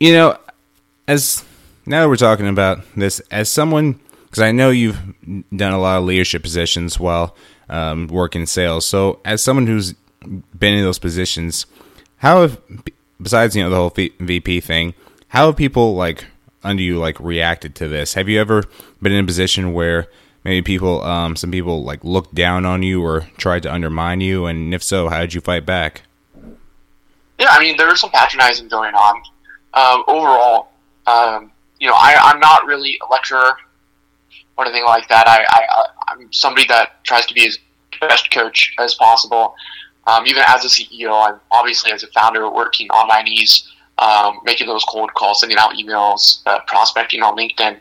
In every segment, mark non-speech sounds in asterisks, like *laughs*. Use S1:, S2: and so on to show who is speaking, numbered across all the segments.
S1: you know, as now that we're talking about this, as someone, because I know you've done a lot of leadership positions while um, working sales. So, as someone who's been in those positions, how have besides you know the whole VP thing, how have people like under you like reacted to this? Have you ever been in a position where maybe people, um, some people like looked down on you or tried to undermine you, and if so, how did you fight back?
S2: Yeah, I mean there was some patronizing going on. Um, overall, um, you know, I, I'm not really a lecturer or anything like that. I, I'm somebody that tries to be as best coach as possible. Um, even as a CEO, I'm obviously as a founder working on my knees, um, making those cold calls, sending out emails, uh, prospecting on LinkedIn.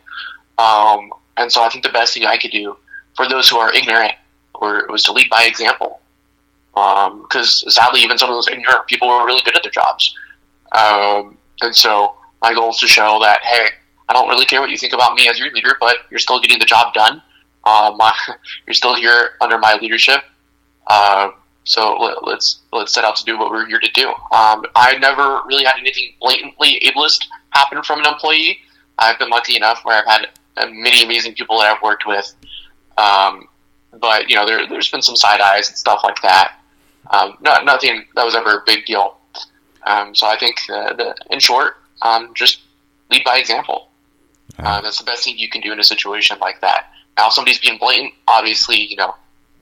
S2: Um, and so I think the best thing I could do for those who are ignorant or, was to lead by example. Because sadly, even some of those ignorant people were really good at their jobs. Um, and so my goal is to show that, hey, I don't really care what you think about me as your leader, but you're still getting the job done. Um, *laughs* you're still here under my leadership. Uh, so let, us let's, let's set out to do what we're here to do. Um, I never really had anything blatantly ableist happen from an employee. I've been lucky enough where I've had many amazing people that I've worked with. Um, but you know, there, has been some side eyes and stuff like that. Um, not, nothing that was ever a big deal. Um, so I think, uh, the, in short, um, just lead by example. Uh, that's the best thing you can do in a situation like that. Now, if somebody's being blatant, obviously, you know,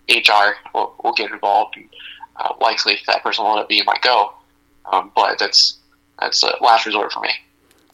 S2: HR will, will get involved, and uh, likely that person will end up being let go. Um, but that's that's a last resort for me.